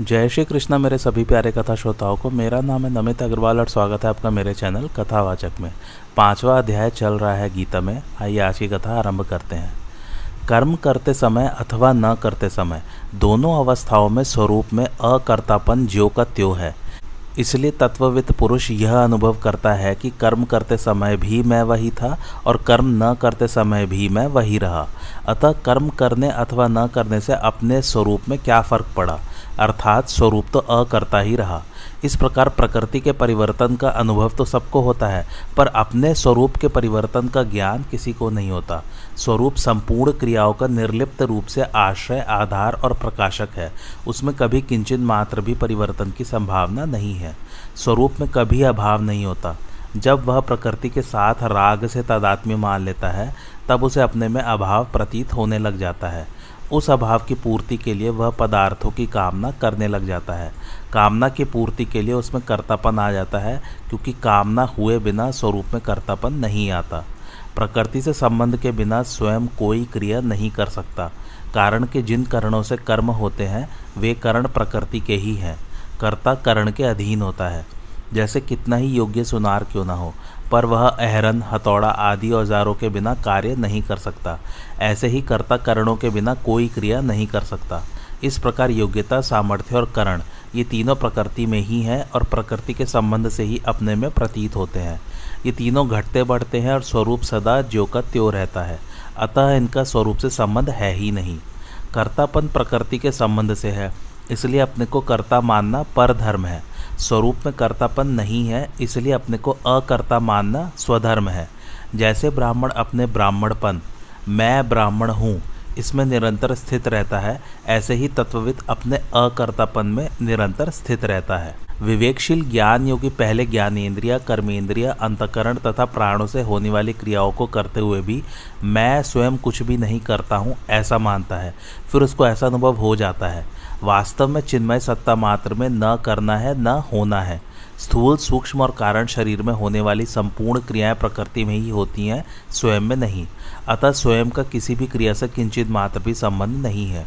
जय श्री कृष्णा, मेरे सभी प्यारे कथा श्रोताओं को। मेरा नाम है नमित अग्रवाल और स्वागत है आपका मेरे चैनल कथावाचक में। पांचवा अध्याय चल रहा है गीता में। आइए आज की कथा आरंभ करते हैं। कर्म करते समय अथवा न करते समय, दोनों अवस्थाओं में स्वरूप में अकर्तापन ज्यो का त्यो है। इसलिए तत्वविद पुरुष यह अनुभव करता है कि कर्म करते समय भी मैं वही था और कर्म न करते समय भी मैं वही रहा। अतः कर्म करने अथवा न करने से अपने स्वरूप में क्या फ़र्क पड़ा? अर्थात स्वरूप तो अकर्ता ही रहा। इस प्रकार प्रकृति के परिवर्तन का अनुभव तो सबको होता है, पर अपने स्वरूप के परिवर्तन का ज्ञान किसी को नहीं होता। स्वरूप संपूर्ण क्रियाओं का निर्लिप्त रूप से आश्रय, आधार और प्रकाशक है। उसमें कभी किंचन मात्र भी परिवर्तन की संभावना नहीं है। स्वरूप में कभी अभाव नहीं होता। जब वह प्रकृति के साथ राग से तादात्म्य मान लेता है, तब उसे अपने में अभाव प्रतीत होने लग जाता है। उस अभाव की पूर्ति के लिए वह पदार्थों की कामना करने लग जाता है। कामना की पूर्ति के लिए उसमें कर्तापन आ जाता है, क्योंकि कामना हुए बिना स्वरूप में कर्तापन नहीं आता। प्रकृति से संबंध के बिना स्वयं कोई क्रिया नहीं कर सकता। कारण के जिन करणों से कर्म होते हैं, वे करण प्रकृति के ही हैं। कर्ता करण के अधीन होता है। जैसे कितना ही योग्य सुनार क्यों ना हो पर वह अहरन, हथौड़ा आदि औजारों के बिना कार्य नहीं कर सकता। ऐसे ही कर्ता करणों के बिना कोई क्रिया नहीं कर सकता। इस प्रकार योग्यता, सामर्थ्य और करण ये तीनों प्रकृति में ही हैं और प्रकृति के संबंध से ही अपने में प्रतीत होते हैं। ये तीनों घटते बढ़ते हैं और स्वरूप सदा ज्यो का त्यो रहता है। अतः इनका स्वरूप से संबंध है ही नहीं। कर्तापन प्रकृति के संबंध से है, इसलिए अपने को कर्ता मानना पर धर्म है। स्वरूप में कर्तापन नहीं है, इसलिए अपने को अकर्ता मानना स्वधर्म है। जैसे ब्राह्मण अपने ब्राह्मणपन, मैं ब्राह्मण हूँ, इसमें निरंतर स्थित रहता है, ऐसे ही तत्वविद अपने अकर्तापन में निरंतर स्थित रहता है। विवेकशील ज्ञान योगी पहले ज्ञानेन्द्रिय कर्मेंद्रिय अंतकरण तथा प्राणों से होने वाली क्रियाओं को करते हुए भी मैं स्वयं कुछ भी नहीं करता हूँ, ऐसा मानता है। फिर उसको ऐसा अनुभव हो जाता है। वास्तव में चिन्मय सत्ता मात्र में न करना है, न होना है। स्थूल, सूक्ष्म और कारण शरीर में होने वाली संपूर्ण क्रियाएँ प्रकृति में ही होती हैं, स्वयं में नहीं। अतः स्वयं का किसी भी क्रिया से किंचित मात्र भी संबंध नहीं है।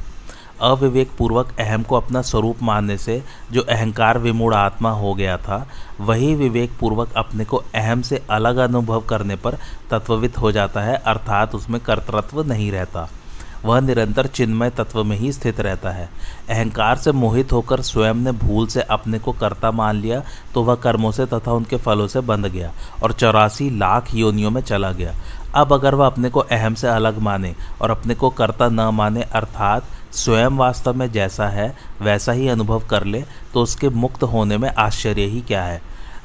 अविवेक पूर्वक अहम को अपना स्वरूप मानने से जो अहंकार विमूढ़ आत्मा हो गया था, वही विवेक पूर्वक अपने को अहम से अलग अनुभव करने पर तत्ववित हो जाता है, अर्थात उसमें कर्तृत्व नहीं रहता। वह निरंतर चिन्मय तत्व में ही स्थित रहता है। अहंकार से मोहित होकर स्वयं ने भूल से अपने को कर्ता मान लिया तो वह कर्मों से तथा उनके फलों से बंध गया और चौरासी लाख योनियों में चला गया। अब अगर वह अपने को अहम से अलग माने और अपने को कर्ता न माने, अर्थात स्वयं वास्तव में जैसा है, वैसा ही अनुभव कर ले तो उसके मुक्त होने में आश्चर्य ही क्या है।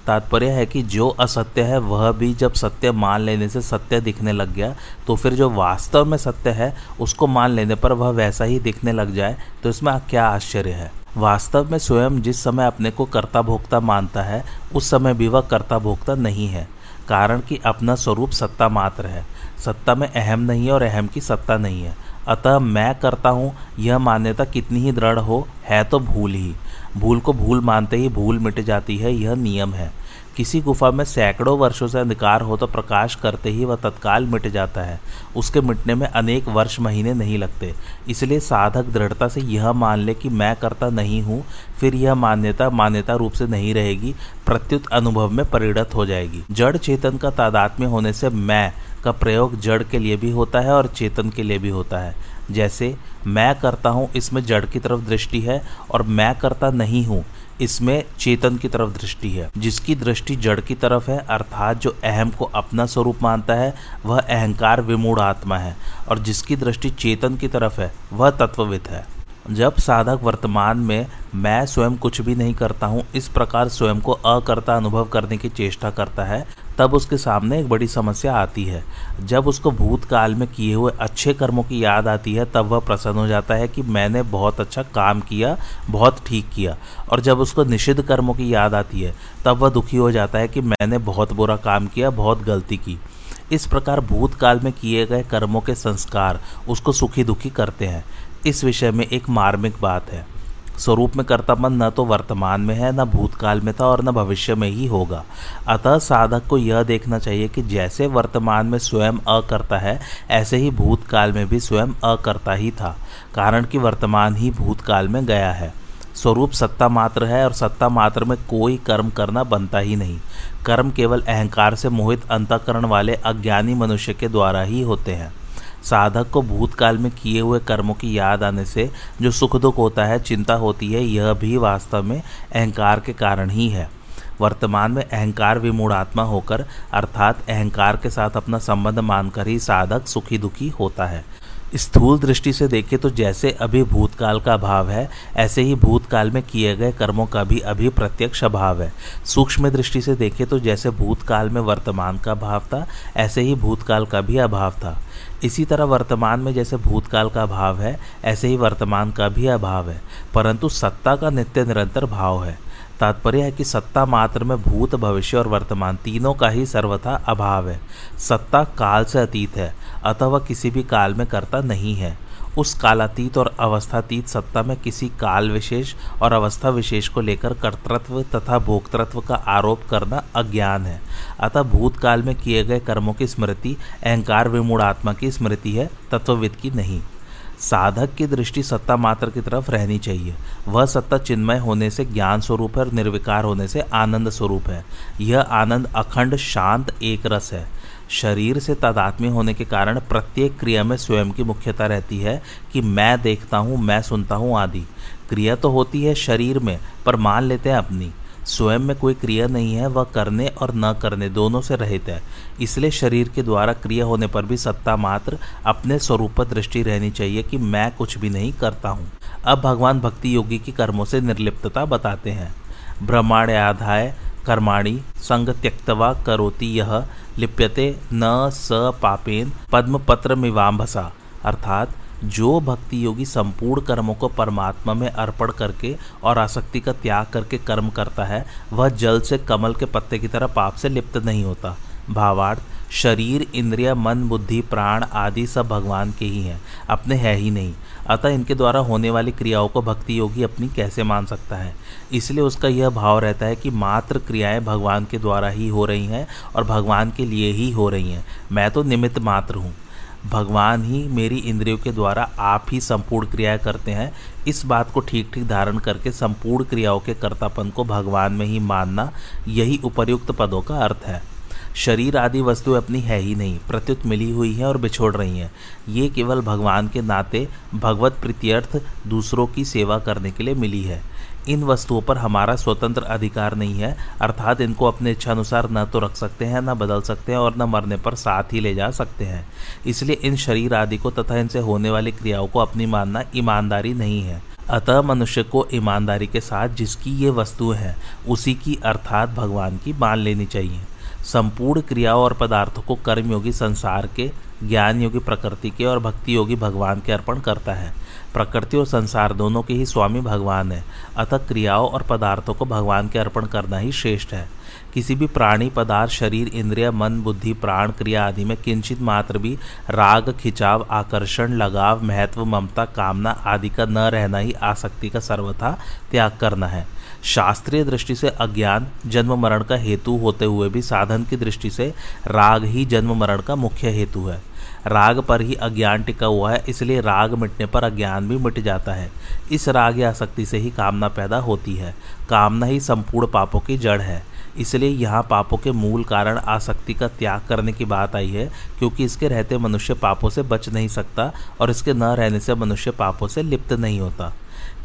तात्पर्य है कि जो असत्य है, वह भी जब सत्य मान लेने से सत्य दिखने लग गया तो फिर जो वास्तव में सत्य है, उसको मान लेने पर वह वैसा ही दिखने लग जाए। तो इसमें क्या आश्चर्य है? वास्तव में स्वयं जिस समय अपने को कर्ता भोक्ता मानता है, उस समय भी वह कर्ता भोक्ता नहीं है। कारण कि अपना स्वरूप सत्ता मात्र है। सत्ता में अहम नहीं है और अहम की सत्ता नहीं है। अतः मैं करता हूँ, यह मान्यता कितनी ही दृढ़ हो, है तो भूल ही। भूल को भूल मानते ही भूल मिट जाती है, यह नियम है। किसी गुफा में सैकड़ों वर्षों से अंधकार हो तो प्रकाश करते ही वह तत्काल मिट जाता है। उसके मिटने में अनेक वर्ष महीने नहीं लगते। इसलिए साधक दृढ़ता से यह मान ले कि मैं करता नहीं हूँ, फिर यह मान्यता मान्यता रूप से नहीं रहेगी, प्रत्युत अनुभव में परिणत हो जाएगी। जड़ चेतन का तादात्म्य होने से मैं का प्रयोग जड़ के लिए भी होता है और चेतन के लिए भी होता है। जैसे, मैं करता हूँ, इसमें जड़ की तरफ़ दृष्टि है और मैं करता नहीं हूँ, इसमें चेतन की तरफ़ दृष्टि है। जिसकी दृष्टि जड़ की तरफ़ है, अर्थात जो अहम को अपना स्वरूप मानता है, वह अहंकार विमूढ़ आत्मा है और जिसकी दृष्टि चेतन की तरफ़ है, वह तत्वविद है। जब साधक वर्तमान में मैं स्वयं कुछ भी नहीं करता हूँ, इस प्रकार स्वयं को अकर्ता अनुभव करने की चेष्टा करता है तब उसके सामने एक बड़ी समस्या आती है। जब उसको भूतकाल में किए हुए अच्छे कर्मों की याद आती है, तब वह प्रसन्न हो जाता है कि मैंने बहुत अच्छा काम किया, बहुत ठीक किया। और जब उसको निषिद्ध कर्मों की याद आती है, तब वह दुखी हो जाता है कि मैंने बहुत बुरा काम किया, बहुत गलती की। इस प्रकार भूतकाल में किए गए कर्मों के संस्कार उसको सुखी दुखी करते हैं। इस विषय में एक मार्मिक बात है। स्वरूप में कर्तापन न तो वर्तमान में है, न भूतकाल में था और न भविष्य में ही होगा। अतः साधक को यह देखना चाहिए कि जैसे वर्तमान में स्वयं अकर्ता है, ऐसे ही भूतकाल में भी स्वयं अकर्ता ही था, कारण कि वर्तमान ही भूतकाल में गया है। स्वरूप सत्ता मात्र है और सत्ता मात्र में कोई कर्म करना बनता ही नहीं। कर्म केवल अहंकार से मोहित अंतकरण वाले अज्ञानी मनुष्य के द्वारा ही होते हैं। साधक को भूतकाल में किए हुए कर्मों की याद आने से जो सुख दुख होता है, चिंता होती है, यह भी वास्तव में अहंकार के कारण ही है। वर्तमान में अहंकार विमूढ़ात्मा होकर, अर्थात अहंकार के साथ अपना संबंध मानकर ही साधक सुखी दुखी होता है। स्थूल दृष्टि से देखें तो जैसे अभी भूतकाल का अभाव है, ऐसे ही भूतकाल में किए गए कर्मों का भी अभी प्रत्यक्ष अभाव है। सूक्ष्म दृष्टि से देखें तो जैसे भूतकाल में वर्तमान का अभाव था, ऐसे ही भूतकाल का भी अभाव था। इसी तरह वर्तमान में जैसे भूतकाल का अभाव है, ऐसे ही वर्तमान का भी अभाव है। परंतु सत्ता का नित्य निरंतर भाव है। तात्पर्य है कि सत्ता मात्र में भूत, भविष्य और वर्तमान तीनों का ही सर्वथा अभाव है। सत्ता काल से अतीत है, अतः वह किसी भी काल में करता नहीं है। उस कालातीत और अवस्थातीत सत्ता में किसी काल विशेष और अवस्था विशेष को लेकर कर्तृत्व तथा भोक्तृत्व का आरोप करना अज्ञान है। अतः भूतकाल में किए गए कर्मों की स्मृति, अहंकार विमूढ़ आत्मा की स्मृति है, तत्वविद की नहीं। साधक की दृष्टि सत्ता मात्र की तरफ़ रहनी चाहिए। वह सत्ता चिन्मय होने से ज्ञान स्वरूप है और निर्विकार होने से आनंद स्वरूप है। यह आनंद अखंड शांत एक रस है। शरीर से तादात्म्य होने के कारण प्रत्येक क्रिया में स्वयं की मुख्यता रहती है कि मैं देखता हूँ, मैं सुनता हूँ आदि। क्रिया तो होती है शरीर में, पर मान लेते हैं अपनी। स्वयं में कोई क्रिया नहीं है, वह करने और न करने दोनों से रहित है। इसलिए शरीर के द्वारा क्रिया होने पर भी सत्ता मात्र अपने स्वरूप पर दृष्टि रहनी चाहिए कि मैं कुछ भी नहीं करता हूँ। अब भगवान भक्ति योगी की कर्मों से निर्लिप्तता बताते हैं। ब्रह्मांड कर्माणी संग त्यक्तवा करोति यह लिप्यते न स पापेन पद्मपत्र मिवाम्भसा अर्थात, जो भक्ति योगी संपूर्ण कर्मों को परमात्मा में अर्पण करके और आसक्ति का त्याग करके कर्म करता है, वह जल से कमल के पत्ते की तरह पाप से लिप्त नहीं होता। भावार्थ, शरीर, इंद्रिय, मन, बुद्धि, प्राण आदि सब भगवान के ही हैं, अपने है ही नहीं। अतः इनके द्वारा होने वाली क्रियाओं को भक्ति योगी अपनी कैसे मान सकता है? इसलिए उसका यह भाव रहता है कि मात्र क्रियाएँ भगवान के द्वारा ही हो रही हैं और भगवान के लिए ही हो रही हैं। मैं तो निमित्त मात्र हूँ। भगवान ही मेरी इंद्रियों के द्वारा आप ही संपूर्ण क्रियाएँ करते हैं। इस बात को ठीक ठीक धारण करके संपूर्ण क्रियाओं के कर्तापन को भगवान में ही मानना यही उपर्युक्त पदों का अर्थ है। शरीर आदि वस्तुएँ अपनी है ही नहीं, प्रत्युत मिली हुई हैं और बिछोड़ रही हैं। ये केवल भगवान के नाते भगवत प्रीत्यर्थ दूसरों की सेवा करने के लिए मिली है। इन वस्तुओं पर हमारा स्वतंत्र अधिकार नहीं है, अर्थात इनको अपने इच्छा अनुसार न तो रख सकते हैं, न बदल सकते हैं और न मरने पर साथ ही ले जा सकते हैं। इसलिए इन शरीर आदि को तथा इनसे होने वाली क्रियाओं को अपनी मानना ईमानदारी नहीं है। अतः मनुष्य को ईमानदारी के साथ जिसकी ये वस्तुएँ हैं, उसी की अर्थात भगवान की मान लेनी चाहिए। संपूर्ण क्रियाओं और पदार्थों को कर्मयोगी संसार के, ज्ञान योगी प्रकृति के और भक्ति योगी भगवान के अर्पण करता है। प्रकृति और संसार दोनों के ही स्वामी भगवान है। अतः क्रियाओं और पदार्थों को भगवान के अर्पण करना ही श्रेष्ठ है। किसी भी प्राणी, पदार्थ, शरीर, इंद्रिय, मन, बुद्धि, प्राण, क्रिया आदि में किंचित मात्र भी राग, खिंचाव, आकर्षण, लगाव, महत्व, ममता, कामना आदि का न रहना ही आसक्ति का सर्वथा त्याग करना है। शास्त्रीय दृष्टि से अज्ञान, जन्म मरण का हेतु होते हुए भी साधन की दृष्टि से राग ही जन्म मरण का मुख्य हेतु है। राग पर ही अज्ञान टिका हुआ है, इसलिए राग मिटने पर अज्ञान भी मिट जाता है। इस राग या आसक्ति से ही कामना पैदा होती है। कामना ही संपूर्ण पापों की जड़ है। इसलिए यहाँ पापों के मूल कारण आसक्ति का त्याग करने की बात आई है, क्योंकि इसके रहते मनुष्य पापों से बच नहीं सकता और इसके न रहने से मनुष्य पापों से लिप्त नहीं होता।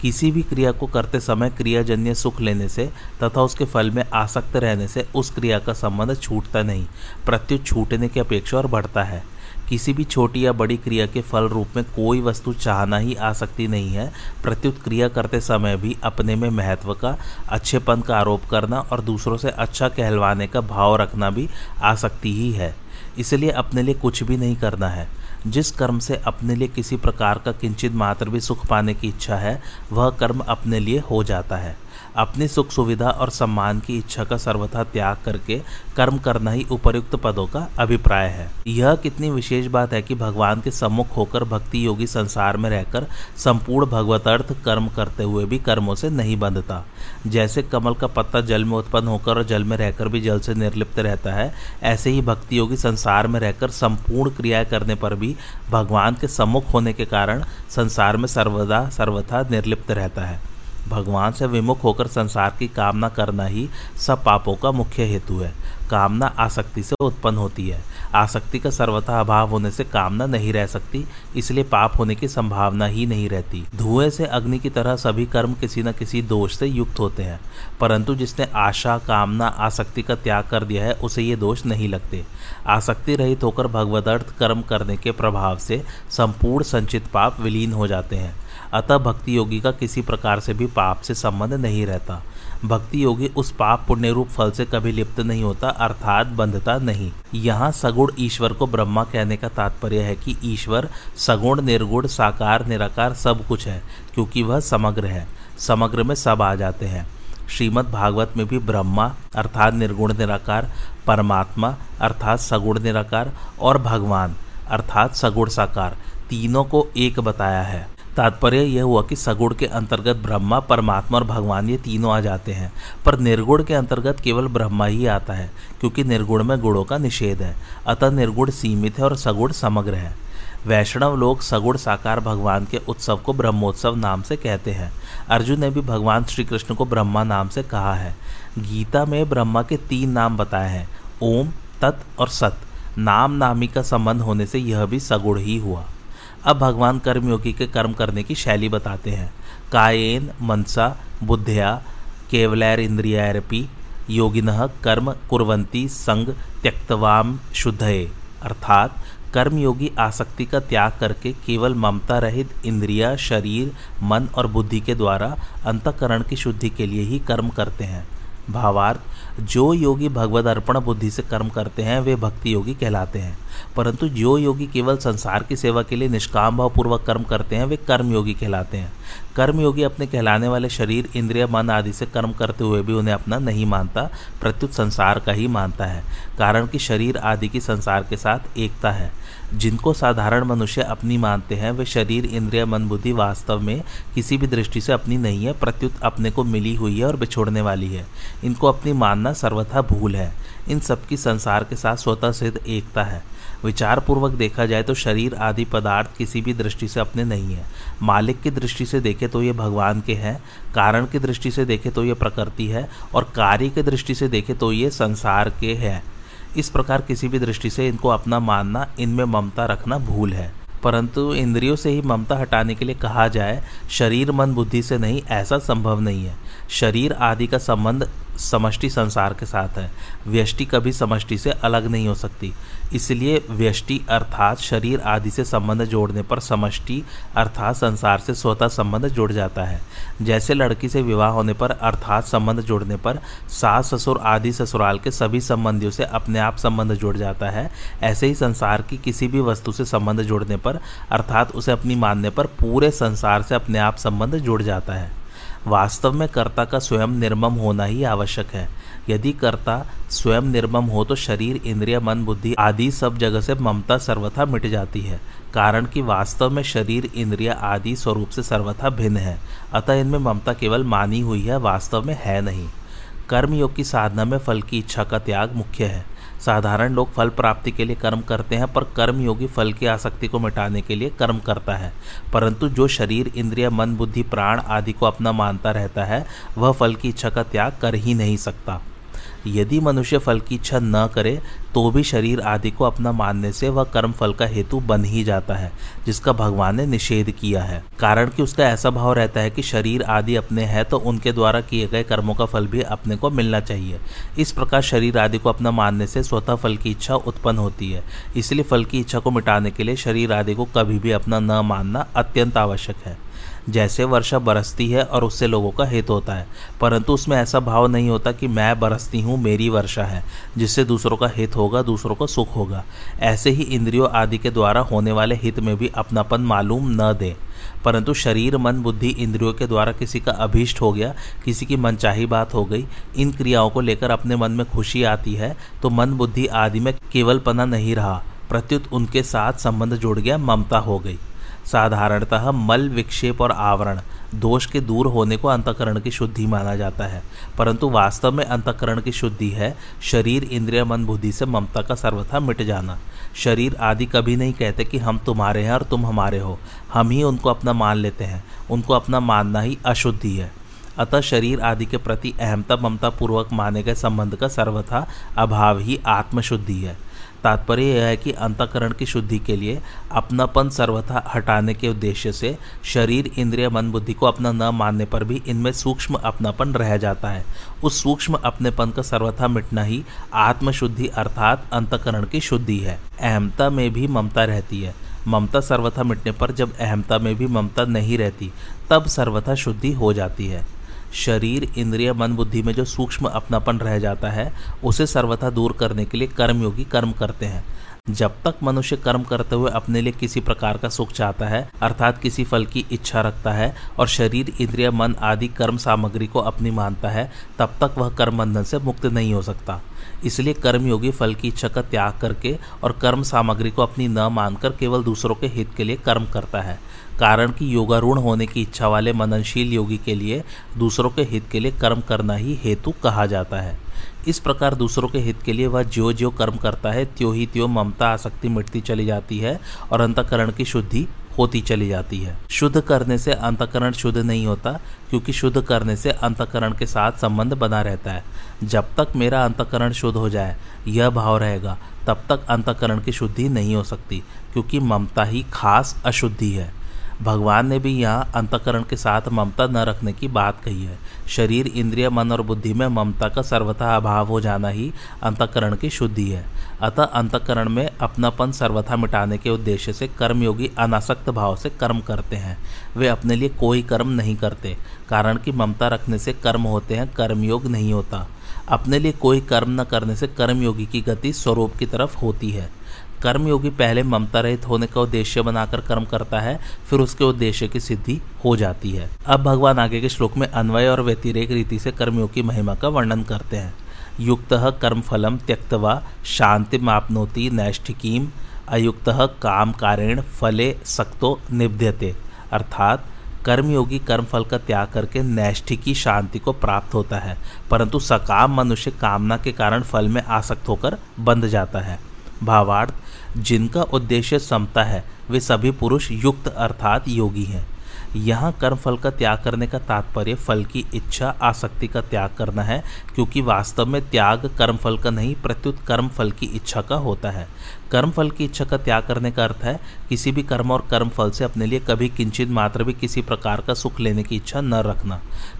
किसी भी क्रिया को करते समय क्रियाजन्य सुख लेने से तथा उसके फल में आसक्त रहने से उस क्रिया का संबंध छूटता नहीं, प्रत्युत छूटने की अपेक्षा और बढ़ता है। किसी भी छोटी या बड़ी क्रिया के फल रूप में कोई वस्तु चाहना ही आसक्ति नहीं है। प्रत्युत क्रिया करते समय भी अपने में महत्व का, अच्छेपन का आरोप करना और दूसरों से अच्छा कहलवाने का भाव रखना भी आसक्ति ही है। इसलिए अपने लिए कुछ भी नहीं करना है। जिस कर्म से अपने लिए किसी प्रकार का किंचित मात्र भी सुख पाने की इच्छा है, वह कर्म अपने लिए हो जाता है। अपनी सुख सुविधा और सम्मान की इच्छा का सर्वथा त्याग करके कर्म करना ही उपयुक्त पदों का अभिप्राय है। यह कितनी विशेष बात है कि भगवान के सम्मुख होकर भक्ति योगी संसार में रहकर संपूर्ण भगवतार्थ कर्म करते हुए भी कर्मों से नहीं बंधता। जैसे कमल का पत्ता जल में उत्पन्न होकर और जल में रहकर भी जल से निर्लिप्त रहता है, ऐसे ही भक्ति योगी संसार में रहकर संपूर्ण क्रियाएँ करने पर भी भगवान के सम्मुख होने के कारण संसार में सर्वदा, सर्वथा निर्लिप्त रहता है। भगवान से विमुख होकर संसार की कामना करना ही सब पापों का मुख्य हेतु है। कामना आसक्ति से उत्पन्न होती है। आसक्ति का सर्वथा अभाव होने से कामना नहीं रह सकती, इसलिए पाप होने की संभावना ही नहीं रहती। धुएँ से अग्नि की तरह सभी कर्म किसी न किसी दोष से युक्त होते हैं, परंतु जिसने आशा, कामना, आसक्ति का त्याग कर दिया है, उसे ये दोष नहीं लगते। आसक्ति रहित होकर भगवदर्थ कर्म करने के प्रभाव से संपूर्ण संचित पाप विलीन हो जाते हैं। अतः भक्ति योगी का किसी प्रकार से भी पाप से संबंध नहीं रहता। भक्ति योगी उस पाप पुण्य रूप फल से कभी लिप्त नहीं होता, अर्थात बंधता नहीं। यहाँ सगुण ईश्वर को ब्रह्मा कहने का तात्पर्य है कि ईश्वर सगुण, निर्गुण, साकार, निराकार सब कुछ है, क्योंकि वह समग्र है। समग्र में सब आ जाते हैं। श्रीमद् भागवत में भी ब्रह्मा, अर्थात निर्गुण, निराकार, परमात्मा, अर्थात सगुण, निराकार और भगवान, अर्थात सगुण, साकार, तीनों को एक बताया है। तात्पर्य यह हुआ कि सगुण के अंतर्गत ब्रह्मा, परमात्मा और भगवान ये तीनों आ जाते हैं। पर निर्गुण के अंतर्गत केवल ब्रह्मा ही आता है, क्योंकि निर्गुण में गुणों का निषेध है। अतः निर्गुण सीमित है और सगुण समग्र है। वैष्णव लोग सगुण साकार भगवान के उत्सव को ब्रह्मोत्सव नाम से कहते हैं। अर्जुन ने भी भगवान श्री कृष्ण को ब्रह्मा नाम से कहा है। गीता में ब्रह्मा के तीन नाम बताए हैं, ओम, तत् और सत। नाम नामी का संबंध होने से यह भी सगुण ही हुआ। अब भगवान कर्मयोगी के कर्म करने की शैली बताते हैं। कायेन, मनसा, बुद्धया, केवलैर, इंद्रियारपी, योगिन कर्म कुरवंती संग, त्यक्तवाम, शुद्धये। अर्थात, कर्मयोगी आसक्ति का त्याग करके केवल ममता रहित इंद्रिया, शरीर, मन और बुद्धि के द्वारा अंतकरण की शुद्धि के लिए ही कर्म करते हैं। भावार्थ जो योगी भगवत अर्पण बुद्धि से कर्म करते हैं, वे भक्ति योगी कहलाते हैं। परंतु जो योगी केवल संसार की सेवा के लिए निष्काम भाव पूर्वक कर्म करते हैं, वे कर्म योगी कहलाते हैं। कर्म योगी अपने कहलाने वाले शरीर, इंद्रिय, मन आदि से कर्म करते हुए भी उन्हें अपना नहीं मानता, प्रत्युत संसार का ही मानता है। कारण कि शरीर आदि की संसार के साथ एकता है। जिनको साधारण मनुष्य अपनी मानते हैं, वे शरीर, इंद्रिय, मन, बुद्धि वास्तव में किसी भी दृष्टि से अपनी नहीं है, प्रत्युत अपने को मिली हुई है और बिछोड़ने वाली है। इनको अपनी मानना सर्वथा भूल है। इन सबकी संसार के साथ स्वतः सिद्ध एकता है। विचार पूर्वक देखा जाए तो शरीर आदि पदार्थ किसी भी दृष्टि से अपने नहीं है। मालिक की दृष्टि से देखे तो ये भगवान के हैं, कारण की दृष्टि से देखे तो ये प्रकृति है, और कार्य की दृष्टि से देखे तो ये संसार के हैं। इस प्रकार किसी भी दृष्टि से इनको अपना मानना, इनमें ममता रखना भूल है। परंतु इंद्रियों से ही ममता हटाने के लिए कहा जाए, शरीर मन बुद्धि से नहीं, ऐसा संभव नहीं है। शरीर आदि का संबंध समष्टि संसार के साथ है। व्यष्टि कभी समष्टि से अलग नहीं हो सकती। इसलिए व्यष्टि अर्थात शरीर आदि से संबंध जोड़ने पर समष्टि अर्थात संसार से स्वतः संबंध जुड़ जाता है। जैसे लड़की से विवाह होने पर अर्थात संबंध जोड़ने पर सास ससुर आदि ससुराल के सभी संबंधियों से अपने आप संबंध जुड़ जाता है। ऐसे ही संसार की किसी भी वस्तु से संबंध जोड़ने पर अर्थात उसे अपनी मानने पर पूरे संसार से अपने आप संबंध जुड़ जाता है। वास्तव में कर्ता का स्वयं निर्मम होना ही आवश्यक है। यदि कर्ता स्वयं निर्मम हो तो शरीर, इंद्रिय, मन, बुद्धि आदि सब जगह से ममता सर्वथा मिट जाती है, कारण कि वास्तव में शरीर, इंद्रिय आदि स्वरूप से सर्वथा भिन्न है। अतः इनमें ममता केवल मानी हुई है, वास्तव में है नहीं। कर्मयोग की साधना में फल की इच्छा का त्याग मुख्य है। साधारण लोग फल प्राप्ति के लिए कर्म करते हैं, पर कर्म योगी फल की आसक्ति को मिटाने के लिए कर्म करता है। परंतु जो शरीर, इंद्रिय, मन, बुद्धि, प्राण आदि को अपना मानता रहता है, वह फल की इच्छा का त्याग कर ही नहीं सकता। यदि मनुष्य फल की इच्छा न करे तो भी शरीर आदि को अपना मानने से वह कर्म फल का हेतु बन ही जाता है, जिसका भगवान ने निषेध किया है। कारण कि उसका ऐसा भाव रहता है कि शरीर आदि अपने हैं तो उनके द्वारा किए गए कर्मों का फल भी अपने को मिलना चाहिए। इस प्रकार शरीर आदि को अपना मानने से स्वतः फल की इच्छा उत्पन्न होती है। इसलिए फल की इच्छा को मिटाने के लिए शरीर आदि को कभी भी अपना न मानना अत्यंत आवश्यक है। जैसे वर्षा बरसती है और उससे लोगों का हित होता है। परंतु उसमें ऐसा भाव नहीं होता कि मैं बरसती हूँ, मेरी वर्षा है, जिससे दूसरों का हित होगा, दूसरों को सुख होगा। ऐसे ही इंद्रियों आदि के द्वारा होने वाले हित में भी अपनापन मालूम न दे। परंतु शरीर, मन, बुद्धि इंद्रियों के द्वारा किसी का अभीष्ट हो गया, किसी की मनचाही बात हो गई, इन क्रियाओं को लेकर अपने मन में खुशी आती है तो मन, बुद्धि आदि में केवल पना नहीं रहा, प्रत्युत उनके साथ संबंध जुड़ गया, ममता हो गई। साधारणतः मल विक्षेप और आवरण, दोष के दूर होने को अंतकरण की शुद्धि माना जाता है। परंतु वास्तव में अंतकरण की शुद्धि है, शरीर इंद्रिय मन बुद्धि से ममता का सर्वथा मिट जाना। शरीर आदि कभी नहीं कहते कि हम तुम्हारे हैं और तुम हमारे हो। हम ही उनको अपना मान लेते हैं। उनको अपना मानना ही अशुद्धि है। अतः शरीर आदि के प्रति अहमता ममता पूर्वक माने गए संबंध का सर्वथा अभाव ही आत्मशुद्धि है। तात्पर्य यह है कि अंतकरण की शुद्धि के लिए अपनापन सर्वथा हटाने के उद्देश्य से शरीर, इंद्रिय, मन, बुद्धि को अपना न मानने पर भी इनमें सूक्ष्म अपनापन रह जाता है। उस सूक्ष्म अपनेपन का सर्वथा मिटना ही आत्मशुद्धि अर्थात अंतकरण की शुद्धि है। अहमता में भी ममता रहती है। ममता सर्वथा मिटने पर जब अहमता में भी ममता नहीं रहती, तब सर्वथा शुद्धि हो जाती है। शरीर, इंद्रिय, मन, बुद्धि में जो सूक्ष्म अपनापन रह जाता है, उसे सर्वथा दूर करने के लिए कर्मयोगी कर्म करते हैं। जब तक मनुष्य कर्म करते हुए अपने लिए किसी प्रकार का सुख चाहता है, अर्थात किसी फल की इच्छा रखता है और शरीर, इंद्रिय, मन आदि कर्म सामग्री को अपनी मानता है, तब तक वह कर्म बंधन से मुक्त नहीं हो सकता। इसलिए कर्मयोगी फल की इच्छा का त्याग करके और कर्म सामग्री को अपनी न मानकर केवल दूसरों के हित के लिए कर्म करता है। कारण कि योगारूढ़ होने की इच्छा वाले मननशील योगी के लिए दूसरों के हित के लिए कर्म करना ही हेतु कहा जाता है। इस प्रकार दूसरों के हित के लिए वह ज्यो ज्यो कर्म करता है, त्यों ही त्यों ममता, आसक्ति, मिटती चली जाती है और अंतकरण की शुद्धि होती चली जाती है। शुद्ध करने से अंतकरण शुद्ध नहीं होता, क्योंकि शुद्ध करने से अंतकरण के साथ संबंध बना रहता है। जब तक मेरा अंतकरण शुद्ध हो जाए, यह भाव रहेगा, तब तक अंतकरण की शुद्धि नहीं हो सकती, क्योंकि ममता ही खास अशुद्धि है। भगवान ने भी यहाँ अंतकरण के साथ ममता न रखने की बात कही है। शरीर, इंद्रिय, मन और बुद्धि में ममता का सर्वथा अभाव हो जाना ही अंतकरण की शुद्धि है। अतः अंतकरण में अपनापन सर्वथा मिटाने के उद्देश्य से कर्मयोगी अनासक्त भाव से कर्म करते हैं। वे अपने लिए कोई कर्म नहीं करते, कारण कि ममता रखने से कर्म होते हैं, कर्मयोग नहीं होता। अपने लिए कोई कर्म न करने से कर्मयोगी की गति स्वरूप की तरफ़ होती है। कर्मयोगी पहले ममता रहित होने का उद्देश्य बनाकर कर्म करता है, फिर उसके उद्देश्य की सिद्धि हो जाती है। अब भगवान आगे के श्लोक में अन्वय और व्यतिरेक रीति से कर्मयोग की महिमा का वर्णन करते हैं। युक्त कर्मफलम त्यक्तवा शांति मापनोति नैष्ठिकीम, अयुक्त काम कारेण फले सक्तो निब्ध्यते। अर्थात कर्मयोगी कर्मफल का त्याग करके नैष्ठिकी शांति को प्राप्त होता है, परंतु सकाम मनुष्य कामना के कारण फल में आसक्त होकर बंध जाता है। भावार्थ जिनका उद्देश्य समता है, वे सभी पुरुष युक्त अर्थात योगी हैं। यहाँ कर्म फल का त्याग करने का तात्पर्य फल की इच्छा, आसक्ति का त्याग करना है, क्योंकि वास्तव में त्याग कर्म फल का नहीं, प्रत्युत कर्म फल की इच्छा का होता है। कर्म फल की इच्छा का त्याग करने का अर्थ है, किसी भी कर्म और कर्म फल से अपने लिए कभी किंचित मात्र भी किसी प्रकार का सुख लेने की इच्छा न रखना।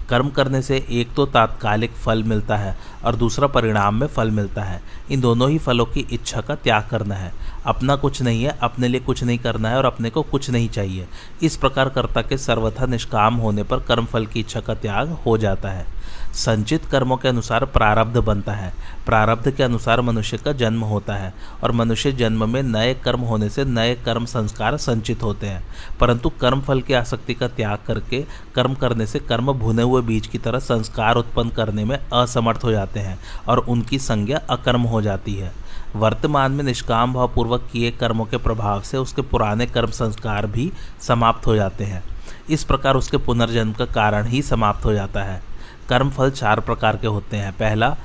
कर्म करने से एक तो तात्कालिक फल मिलता है और दूसरा परिणाम में फल मिलता है। इन दोनों ही फलों की इच्छा का त्याग करना है। अपना कुछ नहीं है, अपने लिए कुछ नहीं करना है और अपने को कुछ नहीं चाहिए। इस प्रकार कर्ता के सर्वथा निष्काम होने पर कर्म फल की इच्छा का त्याग हो जाता है। संचित कर्मों के अनुसार प्रारब्ध बनता है। प्रारब्ध के अनुसार मनुष्य का जन्म होता है और मनुष्य जन्म में नए कर्म होने से नए कर्म संस्कार संचित होते हैं। परंतु कर्म फल की आसक्ति का त्याग करके कर्म करने से कर्म भुने हुए बीज की तरह संस्कार उत्पन्न करने में असमर्थ हो जाते हैं और उनकी संज्ञा अकर्म हो जाती है। वर्तमान में निष्काम भावपूर्वक किए कर्मों के प्रभाव से उसके पुराने कर्म संस्कार भी समाप्त हो जाते हैं। इस प्रकार उसके पुनर्जन्म का कारण ही समाप्त हो जाता है। कर्मफल चार प्रकार के होते हैं। पहला,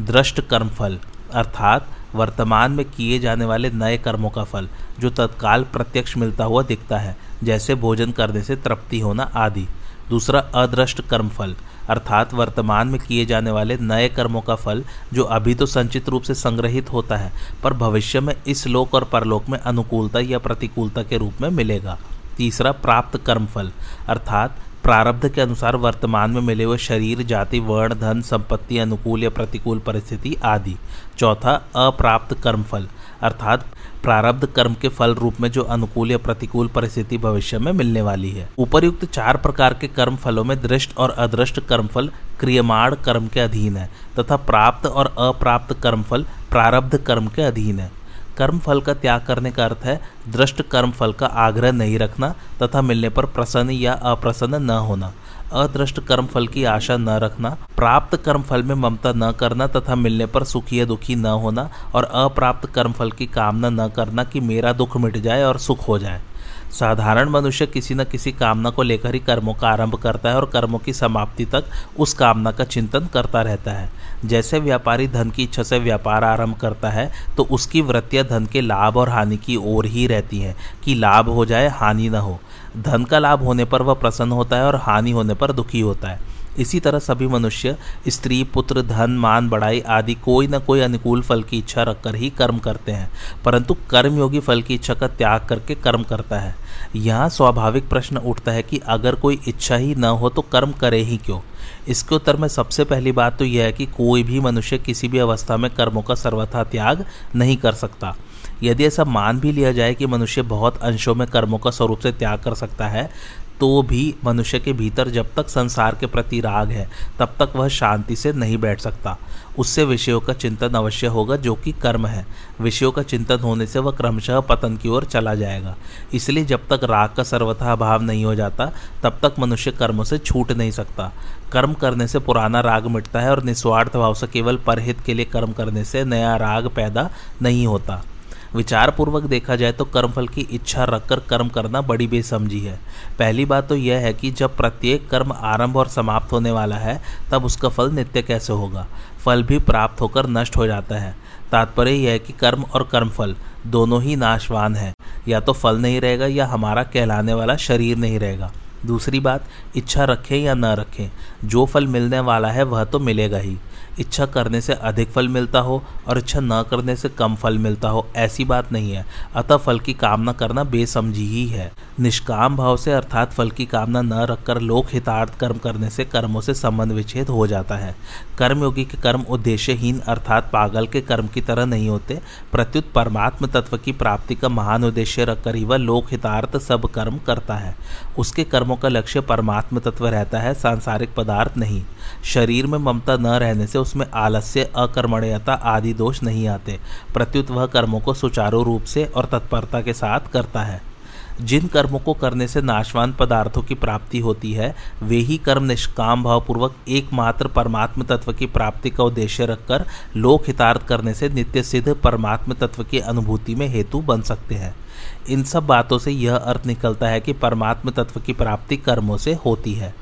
दृष्ट कर्मफल, अर्थात वर्तमान में किए जाने वाले नए कर्मों का फल, जो तत्काल प्रत्यक्ष मिलता हुआ दिखता है, जैसे भोजन करने से तृप्ति होना आदि। दूसरा, अदृष्ट कर्मफल, अर्थात वर्तमान में किए जाने वाले नए कर्मों का फल, जो अभी तो संचित रूप से संग्रहित होता है, पर भविष्य में इस लोक और परलोक में अनुकूलता या प्रतिकूलता के रूप में मिलेगा। तीसरा, प्राप्त कर्मफल, अर्थात प्रारब्ध के अनुसार वर्तमान में मिले हुए शरीर, जाति, वर्ण, धन, संपत्ति, अनुकूल या प्रतिकूल परिस्थिति आदि। चौथा, अप्राप्त कर्मफल, अर्थात प्रारब्ध कर्म के फल रूप में जो अनुकूल या प्रतिकूल परिस्थिति भविष्य में मिलने वाली है। उपरयुक्त चार प्रकार के कर्म फलों में दृष्ट और अदृष्ट कर्मफल क्रियमाण कर्म के अधीन है, तथा प्राप्त और अप्राप्त कर्मफल प्रारब्ध कर्म के अधीन है। कर्म फल का त्याग करने का अर्थ है, दृष्ट कर्म फल का आग्रह नहीं रखना तथा मिलने पर प्रसन्न या अप्रसन्न न होना। अदृष्ट कर्म फल की आशा न रखना, प्राप्त कर्म फल में ममता न करना तथा मिलने पर सुखी या दुखी न होना और अप्राप्त कर्म फल की कामना न करना कि मेरा दुख मिट जाए और सुख हो जाए। साधारण मनुष्य किसी न किसी कामना को लेकर ही कर्मों का आरंभ करता है और कर्मों की समाप्ति तक उस कामना का चिंतन करता रहता है। जैसे व्यापारी धन की इच्छा से व्यापार आरंभ करता है तो उसकी वृत्तियाँ धन के लाभ और हानि की ओर ही रहती हैं, कि लाभ हो जाए, हानि न हो। धन का लाभ होने पर वह प्रसन्न होता है और हानि होने पर दुखी होता है। इसी तरह सभी मनुष्य, स्त्री, पुत्र, धन, मान बढ़ाई आदि कोई न कोई अनुकूल फल की इच्छा रखकर ही कर्म करते हैं, परंतु कर्मयोगी फल की इच्छा का त्याग करके कर्म करता है। यहाँ स्वाभाविक प्रश्न उठता है कि अगर कोई इच्छा ही न हो तो कर्म करे ही क्यों? इसके उत्तर में सबसे पहली बात तो यह है कि कोई भी मनुष्य किसी भी अवस्था में कर्मों का सर्वथा त्याग नहीं कर सकता। यदि ऐसा मान भी लिया जाए कि मनुष्य बहुत अंशों में कर्मों का स्वरूप से त्याग कर सकता है तो भी मनुष्य के भीतर जब तक संसार के प्रति राग है, तब तक वह शांति से नहीं बैठ सकता। उससे विषयों का चिंतन अवश्य होगा जो कि कर्म है। विषयों का चिंतन होने से वह क्रमशः पतन की ओर चला जाएगा। इसलिए जब तक राग का सर्वथा अभाव नहीं हो जाता, तब तक मनुष्य कर्मों से छूट नहीं सकता। कर्म करने से पुराना राग मिटता है और निस्वार्थ भाव से केवल परहित के लिए कर्म करने से नया राग पैदा नहीं होता। विचार पूर्वक देखा जाए तो कर्मफल की इच्छा रखकर कर्म करना बड़ी बेसमझी है। पहली बात तो यह है कि जब प्रत्येक कर्म आरंभ और समाप्त होने वाला है, तब उसका फल नित्य कैसे होगा? फल भी प्राप्त होकर नष्ट हो जाता है। तात्पर्य यह है कि कर्म और कर्मफल दोनों ही नाशवान है। या तो फल नहीं रहेगा या हमारा कहलाने वाला शरीर नहीं रहेगा। दूसरी बात, इच्छा रखें या न रखें, जो फल मिलने वाला है वह तो मिलेगा ही। इच्छा करने से अधिक फल मिलता हो और इच्छा न करने से कम फल मिलता हो, ऐसी बात नहीं है। अतः फल की कामना करना बेसमझी ही है। निष्काम भाव से अर्थात फल की कामना न रखकर लोक हितार्थ कर्म करने से कर्मों से संबंध विच्छेद हो जाता है। कर्मयोगी के कर्म उद्देश्यहीन अर्थात पागल के कर्म की तरह नहीं होते। प्रत्युत परमात्म तत्व की प्राप्ति का महान उद्देश्य रखकर ही वह लोक हितार्थ सब कर्म करता है। उसके कर्मों का लक्ष्य परमात्म तत्व रहता है, सांसारिक पदार्थ नहीं। शरीर में ममता न रहने से उसमें आलस्य, अकर्मण्यता आदि दोष नहीं आते। प्रत्युत वह कर्मों को सुचारू रूप से और तत्परता के साथ करता है। जिन कर्मों को करने से नाशवान पदार्थों की प्राप्ति होती है, वे ही कर्म निष्काम भावपूर्वक एकमात्र परमात्म तत्व की प्राप्ति का उद्देश्य रखकर लोक हितार्थ करने से नित्य सिद्ध परमात्म तत्व की अनुभूति में हेतु बन सकते हैं। इन सब बातों से यह अर्थ निकलता है कि परमात्म तत्व की प्राप्ति कर्मों से होती है।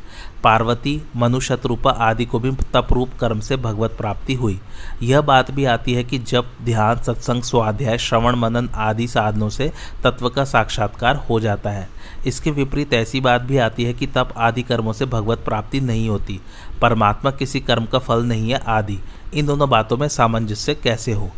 पार्वती मनुशत्रुपा आदि को भी तपरूप कर्म से भगवत प्राप्ति हुई। यह बात भी आती है कि जब ध्यान, सत्संग, स्वाध्याय, श्रवण, मनन आदि साधनों से तत्व का साक्षात्कार हो जाता है। इसके विपरीत ऐसी बात भी आती है कि तप आदि कर्मों से भगवत प्राप्ति नहीं होती। परमात्मा किसी कर्म का फल नहीं है आदि। इन दोनों बातों में सामंजस्य कैसे हो?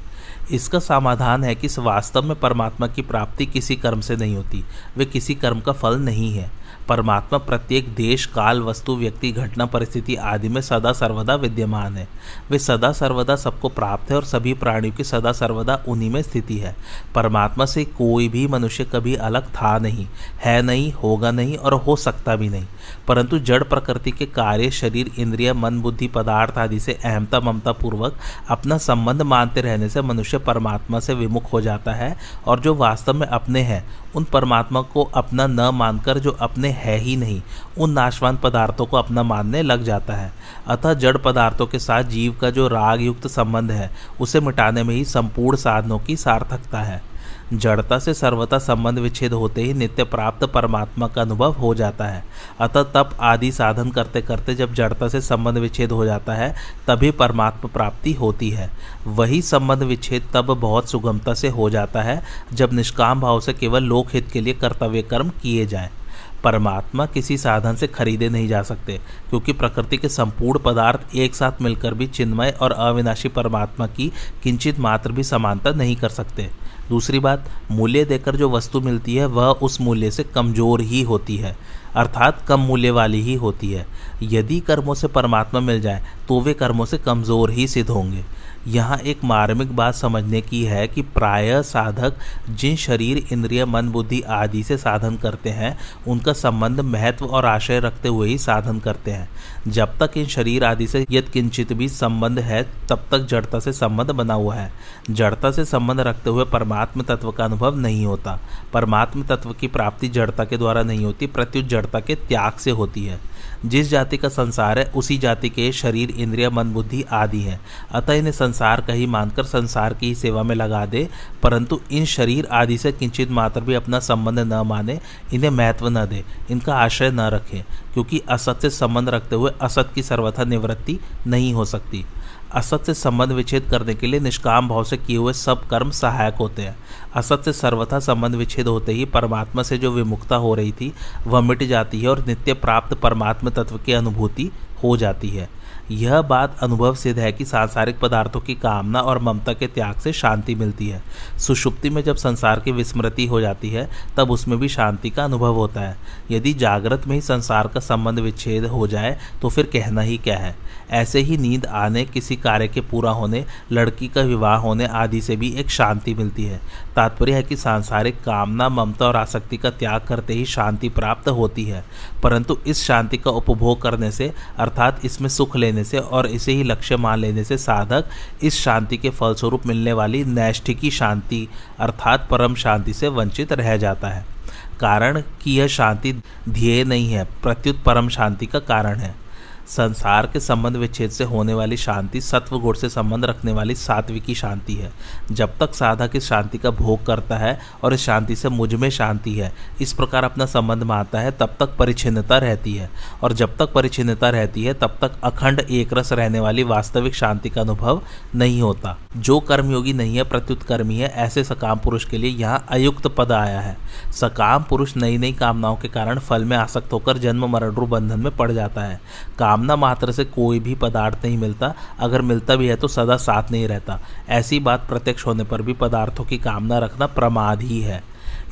इसका समाधान है कि वास्तव में परमात्मा की प्राप्ति किसी कर्म से नहीं होती, वे किसी कर्म का फल नहीं है। परमात्मा प्रत्येक देश, काल, वस्तु, व्यक्ति, घटना, परिस्थिति आदि में सदा सर्वदा विद्यमान है। वे सदा सर्वदा सबको प्राप्त है और सभी प्राणियों की सदा सर्वदा उन्हीं में स्थिति है। परमात्मा से कोई भी मनुष्य कभी अलग था नहीं, है नहीं, होगा नहीं और हो सकता भी नहीं। परंतु जड़ प्रकृति के कार्य, शरीर, इंद्रिय, मन, बुद्धि, पदार्थ आदि से अहमता ममता पूर्वक अपना संबंध मानते रहने से मनुष्य परमात्मा से विमुख हो जाता है और जो वास्तव में अपने हैं, उन परमात्मा को अपना न मानकर जो अपने है ही नहीं। उन नाशवान पदार्थों को अपना मानने लग जाता है। अतः जड़ पदार्थों के साथ जीव का जो राग युक्त संबंध है, उसे मिटाने में ही संपूर्ण साधनों की सार्थकता है। जड़ता से सर्वता संबंध विच्छेद होते ही नित्य प्राप्त परमात्मा का अनुभव हो जाता है। अतः तप आदि साधन करते करते जब जड़ता से संबंध विच्छेद हो जाता है, तभी परमात्मा प्राप्ति होती है। वही संबंध विच्छेद तब बहुत सुगमता से हो जाता है, जब निष्काम भाव से केवल लोकहित के लिए कर्तव्य कर्म किए जाएँ। परमात्मा किसी साधन से खरीदे नहीं जा सकते, क्योंकि प्रकृति के संपूर्ण पदार्थ एक साथ मिलकर भी चिन्मय और अविनाशी परमात्मा की किंचित मात्र भी समानता नहीं कर सकते। दूसरी बात, मूल्य देकर जो वस्तु मिलती है, वह उस मूल्य से कमज़ोर ही होती है, अर्थात कम मूल्य वाली ही होती है। यदि कर्मों से परमात्मा मिल जाए तो वे कर्मों से कमज़ोर ही सिद्ध होंगे। यहाँ एक मार्मिक बात समझने की है कि प्राय साधक जिन शरीर, इंद्रिय, मन, बुद्धि आदि से साधन करते हैं, उनका संबंध महत्व और आशय रखते हुए ही साधन करते हैं। जब तक इन शरीर आदि से यद किंचित भी संबंध है, तब तक जड़ता से संबंध बना हुआ है। जड़ता से संबंध रखते हुए परमात्म तत्व का अनुभव नहीं होता। परमात्म तत्व की प्राप्ति जड़ता के द्वारा नहीं होती, प्रत्युत जड़ता के त्याग से होती है। जिस जाति का संसार है, उसी जाति के शरीर, इंद्रिय, मन, बुद्धि आदि है। अतः इन्हें संसार का ही मानकर संसार की सेवा में लगा दे, परंतु इन शरीर आदि से किंचित मात्र भी अपना संबंध न माने, इन्हें महत्व न दे, इनका आश्रय न रखें, क्योंकि असत से संबंध रखते हुए असत की सर्वथा निवृत्ति नहीं हो सकती। असत से संबंध विच्छेद करने के लिए निष्काम भाव से किए हुए सब कर्म सहायक होते हैं। असत से सर्वथा संबंध विच्छेद होते ही परमात्मा से जो विमुक्ता हो रही थी, वह मिट जाती है और नित्य प्राप्त परमात्मा तत्व की अनुभूति हो जाती है। यह बात अनुभव सिद्ध है कि सांसारिक पदार्थों की कामना और ममता के त्याग से शांति मिलती है। सुषुप्ति में जब संसार की विस्मृति हो जाती है, तब उसमें भी शांति का अनुभव होता है। यदि जागृत में ही संसार का संबंध विच्छेद हो जाए तो फिर कहना ही क्या है? ऐसे ही नींद आने, किसी कार्य के पूरा होने, लड़की का विवाह होने आदि से भी एक शांति मिलती है। तात्पर्य है कि सांसारिक कामना, ममता और आसक्ति का त्याग करते ही शांति प्राप्त होती है। परंतु इस शांति का उपभोग करने से, अर्थात इसमें सुख लेने से और इसे ही लक्ष्य मान लेने से साधक इस शांति के फलस्वरूप मिलने वाली नैष्ठिकी शांति, अर्थात परम शांति से वंचित रह जाता है। कारण कि यह शांति ध्येय नहीं है, प्रत्युत परम शांति का कारण है। संसार के संबंध विच्छेद से होने वाली शांति सत्व गुण से संबंध रखने वाली सात्विकी शांति है। जब तक साधक इस शांति का भोग करता है और इस शांति से मुझमें शांति है, इस प्रकार अपना संबंध मानता है, तब तक परिचिनता रहती है। और जब तक परिचिनता रहती है, तब तक अखंड एक रस रहने वाली वास्तविक शांति का अनुभव नहीं होता। जो कर्मयोगी नहीं है प्रत्युत कर्मी है, ऐसे सकाम पुरुष के लिए यहाँ अयुक्त पद आया है। सकाम पुरुष नई नई कामनाओं के कारण फल में आसक्त होकर जन्म, मरण, रूप, बंधन में पड़ जाता है। कामना मात्र से कोई भी पदार्थ नहीं मिलता। अगर मिलता भी है तो सदा साथ नहीं रहता। ऐसी बात प्रत्यक्ष होने पर भी पदार्थों की कामना रखना प्रमाद ही है।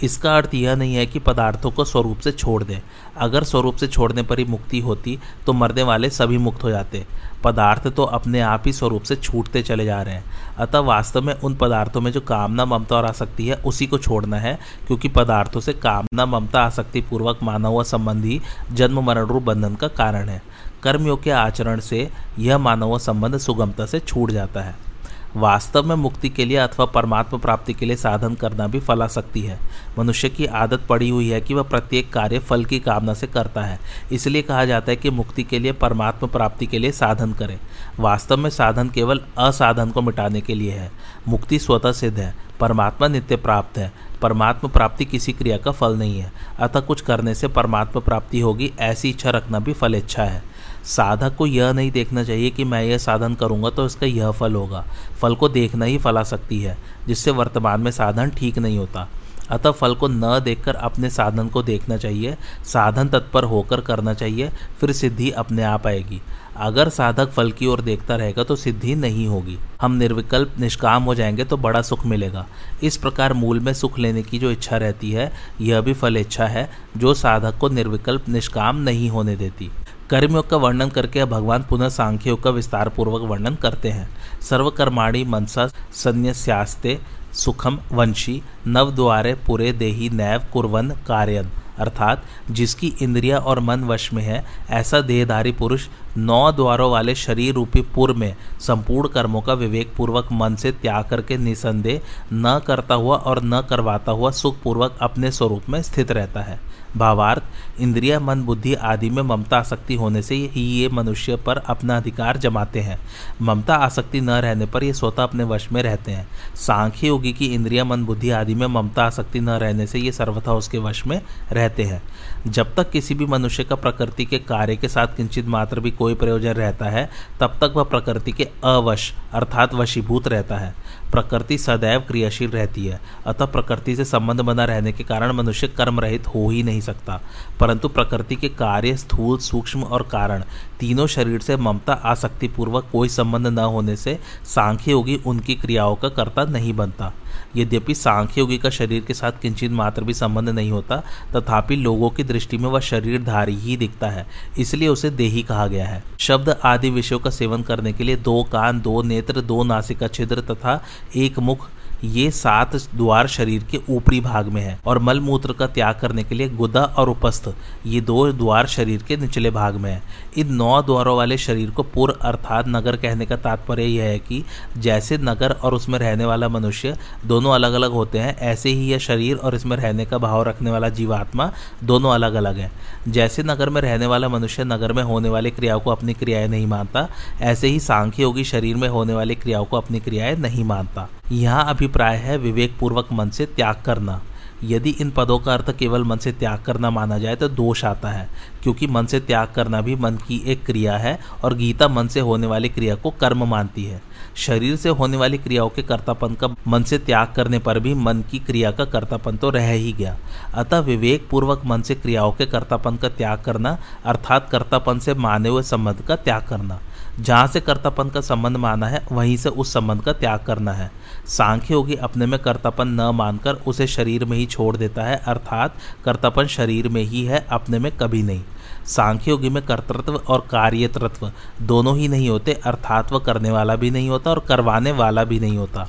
इसका अर्थ यह नहीं है कि पदार्थों को स्वरूप से छोड़ दें। अगर स्वरूप से छोड़ने पर ही मुक्ति होती तो मरने वाले सभी मुक्त हो जाते। पदार्थ तो अपने आप ही स्वरूप से छूटते चले जा रहे हैं। अतः वास्तव में उन पदार्थों में जो कामना ममता और आसक्ति है, उसी को छोड़ना है, क्योंकि पदार्थों से कामना ममता आसक्ति पूर्वक माना हुआ संबंधी जन्म, मरण, रूप, बंधन का कारण है। कर्मयोग के आचरण से यह मानव संबंध सुगमता से छूट जाता है। वास्तव में मुक्ति के लिए अथवा परमात्मा प्राप्ति के लिए साधन करना भी फलाशक्ति है। मनुष्य की आदत पड़ी हुई है कि वह प्रत्येक कार्य फल की कामना से करता है। इसलिए कहा जाता है कि मुक्ति के लिए परमात्मा प्राप्ति के लिए साधन करें। वास्तव में साधन केवल असाधन को मिटाने के लिए है। मुक्ति स्वतः सिद्ध है। परमात्मा नित्य प्राप्त है। परमात्मा प्राप्ति किसी क्रिया का फल नहीं है। अतः कुछ करने से परमात्मा प्राप्ति होगी, ऐसी इच्छा रखना भी फल इच्छा है। साधक को यह नहीं देखना चाहिए कि मैं यह साधन करूँगा तो इसका यह फल होगा। फल को देखना ही फला सकती है, जिससे वर्तमान में साधन ठीक नहीं होता। अतः फल को न देखकर अपने साधन को देखना चाहिए, साधन तत्पर होकर करना चाहिए, फिर सिद्धि अपने आप आएगी। अगर साधक फल की ओर देखता रहेगा तो सिद्धि नहीं होगी। हम निर्विकल्प निष्काम हो जाएँगे तो बड़ा सुख मिलेगा। इस प्रकार मूल में सुख लेने की जो इच्छा रहती है, यह भी फल इच्छा है, जो साधक को निर्विकल्प निष्काम नहीं होने देती। कर्मयोग का वर्णन करके भगवान पुनः सांख्य योग का विस्तार पूर्वक वर्णन करते हैं। सर्वकर्माणी मनसा संन्यास्ते सुखम, वंशी, नव द्वारे पुरे देही, नैव कुरवन, कार्यन। अर्थात जिसकी इंद्रिया और मन वश में है, ऐसा देहधारी पुरुष नौ द्वारों वाले शरीर रूपी पुर में संपूर्ण कर्मों का विवेक पूर्वक मन से त्याग करके निसंदेह न करता हुआ और न करवाता हुआ सुखपूर्वक अपने स्वरूप में स्थित रहता है। भावार्थ, इंद्रिया, मन, बुद्धि आदि में ममता आसक्ति होने से ही ये मनुष्य पर अपना अधिकार जमाते हैं। ममता आसक्ति न रहने पर ये स्वतः अपने वश में रहते हैं। सांख्य योगी की इंद्रिया, मन, बुद्धि आदि में ममता आसक्ति न रहने से ये सर्वथा उसके वश में रहते हैं। जब तक किसी भी मनुष्य का प्रकृति के कार्य के साथ किंचित मात्र भी कोई कोई प्रयोजन रहता है, तब तक वह प्रकृति के अवश, अर्थात वशीभूत रहता है। प्रकृति सदैव क्रियाशील रहती है, अतः प्रकृति से संबंध बना रहने के कारण मनुष्य कर्म रहित हो ही नहीं सकता। परंतु प्रकृति के कार्य स्थूल, सूक्ष्म और कारण, तीनों शरीर से ममता, आसक्तिपूर्वक कोई संबंध न होने से सांख्य योगी उनकी क्रियाओं का कर्ता नहीं बनता। यद्यपि सांख्य योगी का शरीर के साथ किंचित मात्र भी संबंध नहीं होता, तथापि लोगों की दृष्टि में वह शरीरधारी ही दिखता है, इसलिए उसे देही कहा गया है। शब्द आदि विषयों का सेवन करने के लिए दो कान, दो नेत्र, दो नासिका छिद्र तथा एक मुख ये सात द्वार शरीर के ऊपरी भाग में है और मल मूत्र का त्याग करने के लिए गुदा और उपस्थ ये दो द्वार शरीर के निचले भाग में है। इन नौ द्वारों वाले शरीर को पूर्व अर्थात नगर कहने का तात्पर्य यह है कि जैसे नगर और उसमें रहने वाला मनुष्य दोनों अलग अलग होते हैं, ऐसे ही यह शरीर और इसमें रहने का भाव रखने वाला जीवात्मा दोनों अलग अलग है। जैसे नगर में रहने वाला मनुष्य नगर में होने वाली क्रियाओं को अपनी क्रियाएँ नहीं मानता, ऐसे ही सांख्य योगी शरीर में होने वाली क्रियाओं को अपनी क्रियाएँ नहीं मानता। यहाँ अभिप्राय है विवेकपूर्वक मन से त्याग करना। यदि इन पदों का अर्थ केवल मन से त्याग करना माना जाए तो दोष आता है, क्योंकि मन से त्याग करना भी मन की एक क्रिया है और गीता मन से होने वाली क्रिया को कर्म मानती है। शरीर से होने वाली क्रियाओं के कर्तापन का मन से त्याग करने पर भी मन की क्रिया का कर्तापन तो रह ही गया। अतः विवेक पूर्वक मन से क्रियाओं के कर्तापन का त्याग करना, अर्थात कर्तापन से माने हुए संबंध का त्याग करना। जहाँ से कर्तापन का संबंध माना है, वहीं से उस संबंध का त्याग करना है। सांख्य योगी अपने में कर्तापन न मानकर उसे शरीर में ही छोड़ देता है, अर्थात कर्तापन शरीर में ही है, अपने में कभी नहीं। सांख्य योगी में कर्तृत्व और कार्यतृत्व दोनों ही नहीं होते, अर्थात वह करने वाला भी नहीं होता और करवाने वाला भी नहीं होता।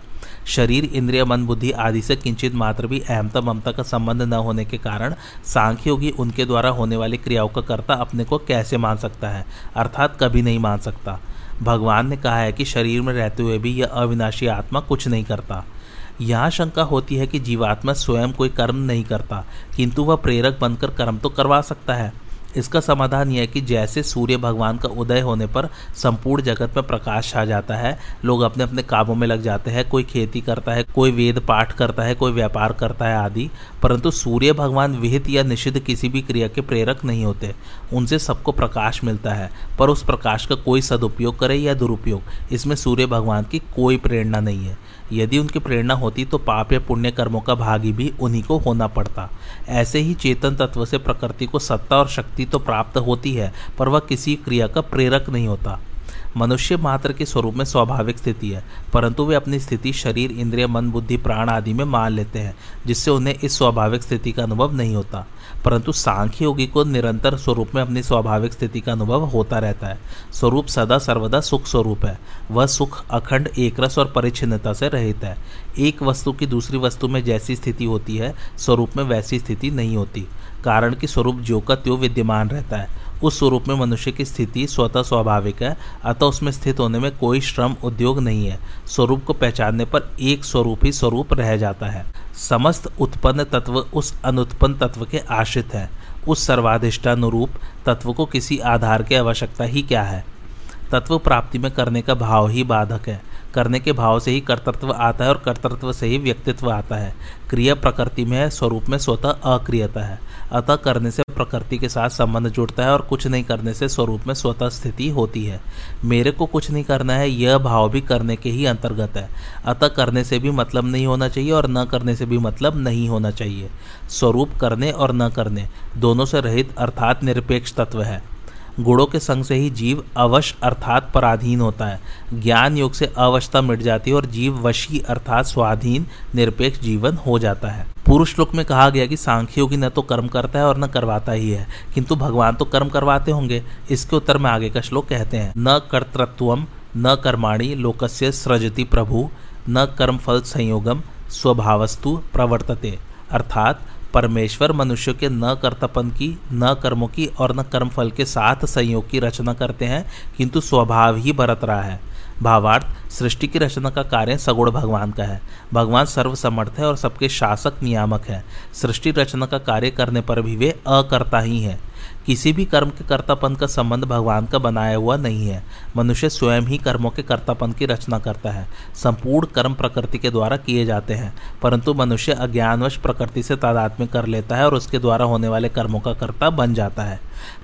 शरीर, इंद्रिय, मन, बुद्धि आदि से किंचित मात्र भी अहमता ममता का संबंध न होने के कारण सांख्य योगी उनके द्वारा होने वाली क्रियाओं का कर्ता अपने को कैसे मान सकता है? अर्थात कभी नहीं मान सकता। भगवान ने कहा है कि शरीर में रहते हुए भी यह अविनाशी आत्मा कुछ नहीं करता। यहाँ शंका होती है कि जीवात्मा स्वयं कोई कर्म नहीं करता, किंतु वह प्रेरक बनकर कर्म तो करवा सकता है। इसका समाधान यह है कि जैसे सूर्य भगवान का उदय होने पर संपूर्ण जगत में प्रकाश छा जाता है, लोग अपने अपने कामों में लग जाते हैं, कोई खेती करता है, कोई वेद पाठ करता है, कोई व्यापार करता है आदि, परंतु सूर्य भगवान विहित या निषिद्ध किसी भी क्रिया के प्रेरक नहीं होते। उनसे सबको प्रकाश मिलता है, पर उस प्रकाश का कोई सदुपयोग करे या दुरुपयोग, इसमें सूर्य भगवान की कोई प्रेरणा नहीं है। यदि उनकी प्रेरणा होती तो पाप या पुण्य कर्मों का भागी भी उन्हीं को होना पड़ता। ऐसे ही चेतन तत्व से प्रकृति को सत्ता और शक्ति तो प्राप्त होती है, पर वह किसी क्रिया का प्रेरक नहीं होता। मनुष्य मात्र के स्वरूप में स्वाभाविक स्थिति है, परंतु वे अपनी स्थिति शरीर, इंद्रिय, मन, बुद्धि, प्राण आदि में मान लेते हैं, जिससे उन्हें इस स्वाभाविक स्थिति का अनुभव नहीं होता। परंतु सांख्य योगी को निरंतर स्वरूप में अपनी स्वाभाविक स्थिति का अनुभव होता रहता है। स्वरूप सदा सर्वदा सुख स्वरूप है। वह सुख अखंड एकरस और परिच्छिन्नता से रहित है। एक वस्तु की दूसरी वस्तु में जैसी स्थिति होती है, स्वरूप में वैसी स्थिति नहीं होती। कारण कि स्वरूप जो का त्यो विद्यमान रहता है। उस स्वरूप में मनुष्य की स्थिति स्वतः स्वाभाविक है, अतः उसमें स्थित होने में कोई श्रम उद्योग नहीं है। स्वरूप को पहचानने पर एक स्वरूप ही स्वरूप रह जाता है। समस्त उत्पन्न तत्व उस अनुत्पन्न तत्व के आश्रित हैं। उस सर्वाधिष्टानुरूप तत्व को किसी आधार की आवश्यकता ही क्या है? तत्व प्राप्ति में करने का भाव ही बाधक है। करने के भाव से ही कर्तृत्व आता है और कर्तृत्व से ही व्यक्तित्व आता है। क्रिया प्रकृति में है स्वरूप में स्वतः अक्रियता है। अतः करने से प्रकृति के साथ संबंध जुड़ता है और कुछ नहीं करने से स्वरूप में स्वतः स्थिति होती है। मेरे को कुछ नहीं करना है, यह भाव भी करने के ही अंतर्गत है। अतः करने से भी मतलब नहीं होना चाहिए और न करने से भी मतलब नहीं होना चाहिए। स्वरूप करने और न करने, दोनों से रहित अर्थात निरपेक्ष तत्व है। गुणों के संग से ही जीव अवश अर्थात पराधीन होता है। ज्ञान योग से अवशता मिट जाती है और जीव वशी अर्थात स्वाधीन, निरपेक्ष जीवन हो जाता है। पूर्व श्लोक में कहा गया कि सांख्य योगी न तो कर्म करता है और न करवाता ही है, किंतु भगवान तो कर्म करवाते होंगे। इसके उत्तर में आगे का श्लोक कहते हैं, न कर्तृत्व न कर्माणी लोकस्य सृजति प्रभु, न कर्म फल संयोगम स्वभावस्तु प्रवर्तते, अर्थात परमेश्वर मनुष्य के न कर्तपन की, न कर्मों की और न कर्मफल के साथ संयोग की रचना करते हैं, किंतु स्वभाव ही बरत रहा है। भावार्थ, सृष्टि की रचना का कार्य सगुण भगवान का है। भगवान सर्वसमर्थ है और सबके शासक नियामक है। सृष्टि रचना का कार्य करने पर भी वे अकर्ता ही हैं। किसी भी कर्म के कर्तापन का संबंध भगवान का बनाया हुआ नहीं है। मनुष्य स्वयं ही कर्मों के कर्तापन की रचना करता है। संपूर्ण कर्म प्रकृति के द्वारा किए जाते हैं, परंतु मनुष्य अज्ञानवश प्रकृति से तादात्म्य कर लेता है और उसके द्वारा होने वाले कर्मों का कर्ता बन जाता है।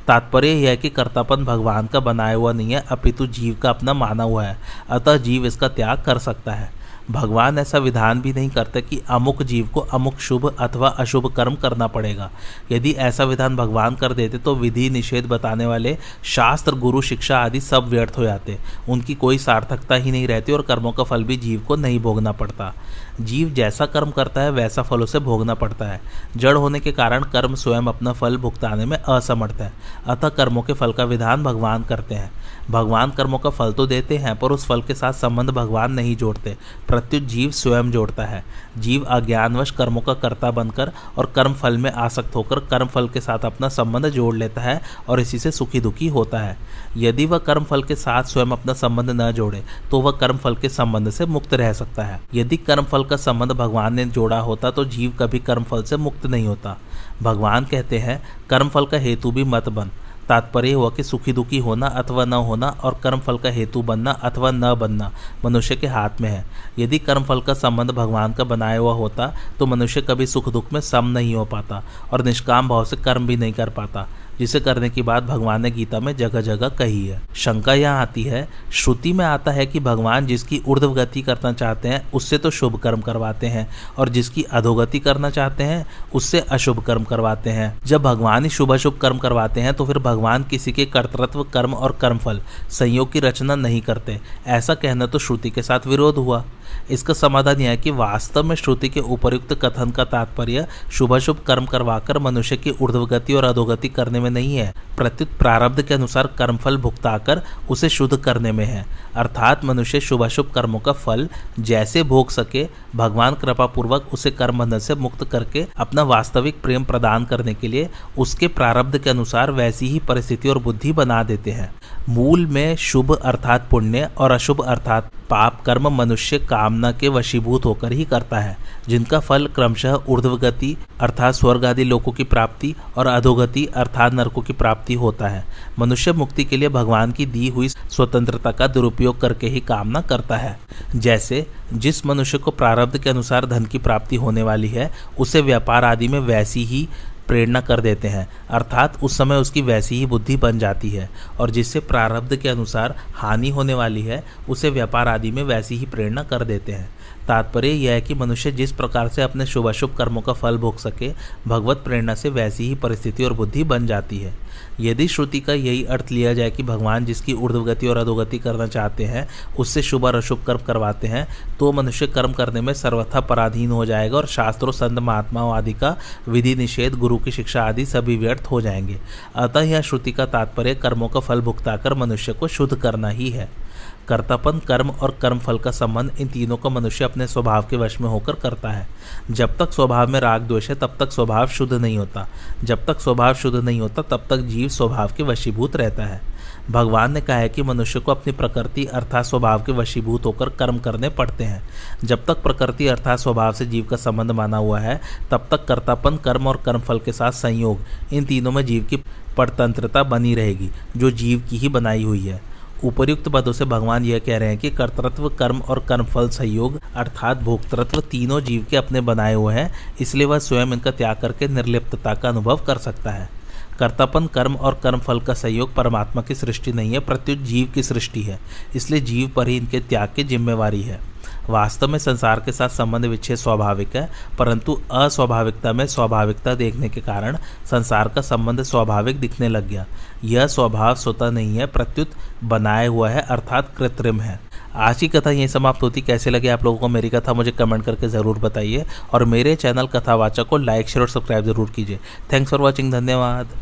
तात्पर्य यह है कि कर्तापन भगवान का बनाया हुआ नहीं है, अपितु जीव का अपना माना हुआ है। अतः जीव इसका त्याग कर सकता है। भगवान ऐसा विधान भी नहीं करते कि अमुक जीव को अमुक शुभ अथवा अशुभ कर्म करना पड़ेगा। यदि ऐसा विधान भगवान कर देते तो विधि निषेध बताने वाले, शास्त्र, गुरु, शिक्षा आदि सब व्यर्थ हो जाते। उनकी कोई सार्थकता ही नहीं रहती और कर्मों का फल भी जीव को नहीं भोगना पड़ता। जीव जैसा कर्म करता है, वैसा फल उसे भोगना पड़ता है। जड़ होने के कारण कर्म स्वयं अपना फल भुगताने में असमर्थ है। अतः कर्मों के फल का विधान भगवान करते हैं। भगवान कर्मों का फल तो देते हैं, पर उस फल के साथ संबंध भगवान नहीं जोड़ते। प्रत्युत जीव स्वयं जोड़ता है। जीव अज्ञानवश कर्मों का कर्ता बनकर और कर्म फल में आसक्त होकर कर्म फल के साथ अपना संबंध जोड़ लेता है और इसी से सुखी दुखी होता है। यदि वह कर्म फल के साथ स्वयं अपना संबंध न जोड़े तो वह कर्म फल के संबंध से मुक्त रह सकता है। यदि कर्म फल का संबंध भगवान ने जोड़ा होता तो जीव कभी कर्म फल से मुक्त नहीं होता। भगवान कहते हैं कर्म फल का हेतु भी मत बन। तात्पर्य हुआ कि सुखी दुखी होना अथवा न होना और कर्मफल का हेतु बनना अथवा न बनना मनुष्य के हाथ में है। यदि कर्मफल का संबंध भगवान का बनाया हुआ होता तो मनुष्य कभी सुख दुख में सम नहीं हो पाता और निष्काम भाव से कर्म भी नहीं कर पाता। जिसे करने की बात भगवान ने गीता में जगह जगह कही है। शंका यहाँ आती है, श्रुति में आता है कि भगवान जिसकी ऊर्ध्व गति करना चाहते हैं, उससे तो शुभ कर्म करवाते हैं, और जिसकी अधोगति करना चाहते हैं, उससे अशुभ कर्म करवाते हैं। जब भगवान ही शुभ अशुभ कर्म करवाते हैं तो फिर भगवान किसी के कर्तृत्व, कर्म और कर्मफल संयोग की रचना नहीं करते। ऐसा कहना तो श्रुति के साथ विरोध हुआ। इसका समाधान यह है कि वास्तव में श्रुति के उपयुक्त कथन का तात्पर्य शुभ शुभ कर्म करवाकर मनुष्य की ऊर्ध्वगति और अधोगति करने में नहीं है। प्रत्युत प्रारब्ध के अनुसार कर्मफल भुगताकर उसे शुद्ध करने में है। अर्थात मनुष्य शुभ शुभ कर्मों का फल जैसे भोग सके, भगवान कृपा पूर्वक उसे कर्म बंधन से मुक्त करके अपना वास्तविक प्रेम प्रदान करने के लिए उसके प्रारब्ध के अनुसार वैसी ही परिस्थिति और बुद्धि बना देते हैं। मूल में शुभ अर्थात पुण्य और अशुभ अर्थात पाप कर्म मनुष्य कामना के वशीभूत होकर ही करता है, जिनका फल क्रमशः ऊर्ध्वगति अर्थात स्वर्ग आदि लोकों की प्राप्ति और अधोगति अर्थात नरकों की प्राप्ति होता है। मनुष्य मुक्ति के लिए भगवान की दी हुई स्वतंत्रता का दुरुपयोग करके ही कामना करता है। जैसे, जिस मनुष्य को प्रारब्ध के अनुसार धन की प्राप्ति होने वाली है, उसे व्यापार आदि में वैसी ही प्रेरणा कर देते हैं। अर्थात उस समय उसकी वैसी ही बुद्धि बन जाती है और जिससे प्रारब्ध के अनुसार हानि होने वाली है, उसे व्यापार आदि में वैसी ही प्रेरणा कर देते हैं। तात्पर्य यह है कि मनुष्य जिस प्रकार से अपने शुभ अशुभ कर्मों का फल भोग सके, भगवत प्रेरणा से वैसी ही परिस्थिति और बुद्धि बन जाती है। यदि श्रुति का यही अर्थ लिया जाए कि भगवान जिसकी ऊर्ध्वगति और अधोगति करना चाहते हैं, उससे शुभ और अशुभ कर्म करवाते हैं तो मनुष्य कर्म करने में सर्वथा पराधीन हो जाएगा और शास्त्रों, संत महात्माओं आदि का विधि निषेध, गुरु की शिक्षा आदि सभी व्यर्थ हो जाएँगे। अतः यह श्रुति का तात्पर्य कर्मों का फल भुगताकर मनुष्य को शुद्ध करना ही है। कर्तापन, कर्म और कर्म फल का संबंध इन तीनों का मनुष्य अपने स्वभाव के वश में होकर करता है। जब तक स्वभाव में राग द्वेष है, तब तक स्वभाव शुद्ध नहीं होता। जब तक स्वभाव शुद्ध नहीं होता, तब तक जीव स्वभाव के वशीभूत रहता है। भगवान ने कहा है कि मनुष्य को अपनी प्रकृति अर्थात स्वभाव के वशीभूत होकर कर्म करने पड़ते हैं। जब तक प्रकृति अर्थात स्वभाव से जीव का संबंध माना हुआ है, तब तक कर्तापन, कर्म और कर्मफल के साथ संयोग इन तीनों में जीव की परतंत्रता बनी रहेगी, जो जीव की ही बनाई हुई है। उपर्युक्त पदों से भगवान यह कह रहे हैं कि कर्तृत्व, कर्म और कर्मफल सहयोग अर्थात भोक्तृत्व, तीनों जीव के अपने बनाए हुए हैं, इसलिए वह स्वयं इनका त्याग करके निर्लिप्तता का अनुभव कर सकता है। कर्तापन, कर्म और कर्मफल का सहयोग परमात्मा की सृष्टि नहीं है, प्रत्युत जीव की सृष्टि है, इसलिए जीव पर ही इनके त्याग की जिम्मेवारी है। वास्तव में संसार के साथ संबंध विच्छेद स्वाभाविक है, परंतु अस्वाभाविकता में स्वाभाविकता देखने के कारण संसार का संबंध स्वाभाविक दिखने लग गया। यह स्वभाव स्वतः नहीं है, प्रत्युत बनाया हुआ है, अर्थात कृत्रिम है। आज की कथा यही समाप्त होती। कैसे लगे आप लोगों को मेरी कथा? मुझे कमेंट करके ज़रूर बताइए। और मेरे चैनल कथावाचक को लाइक, शेयर और सब्सक्राइब ज़रूर कीजिए। थैंक्स फॉर वॉचिंग, धन्यवाद।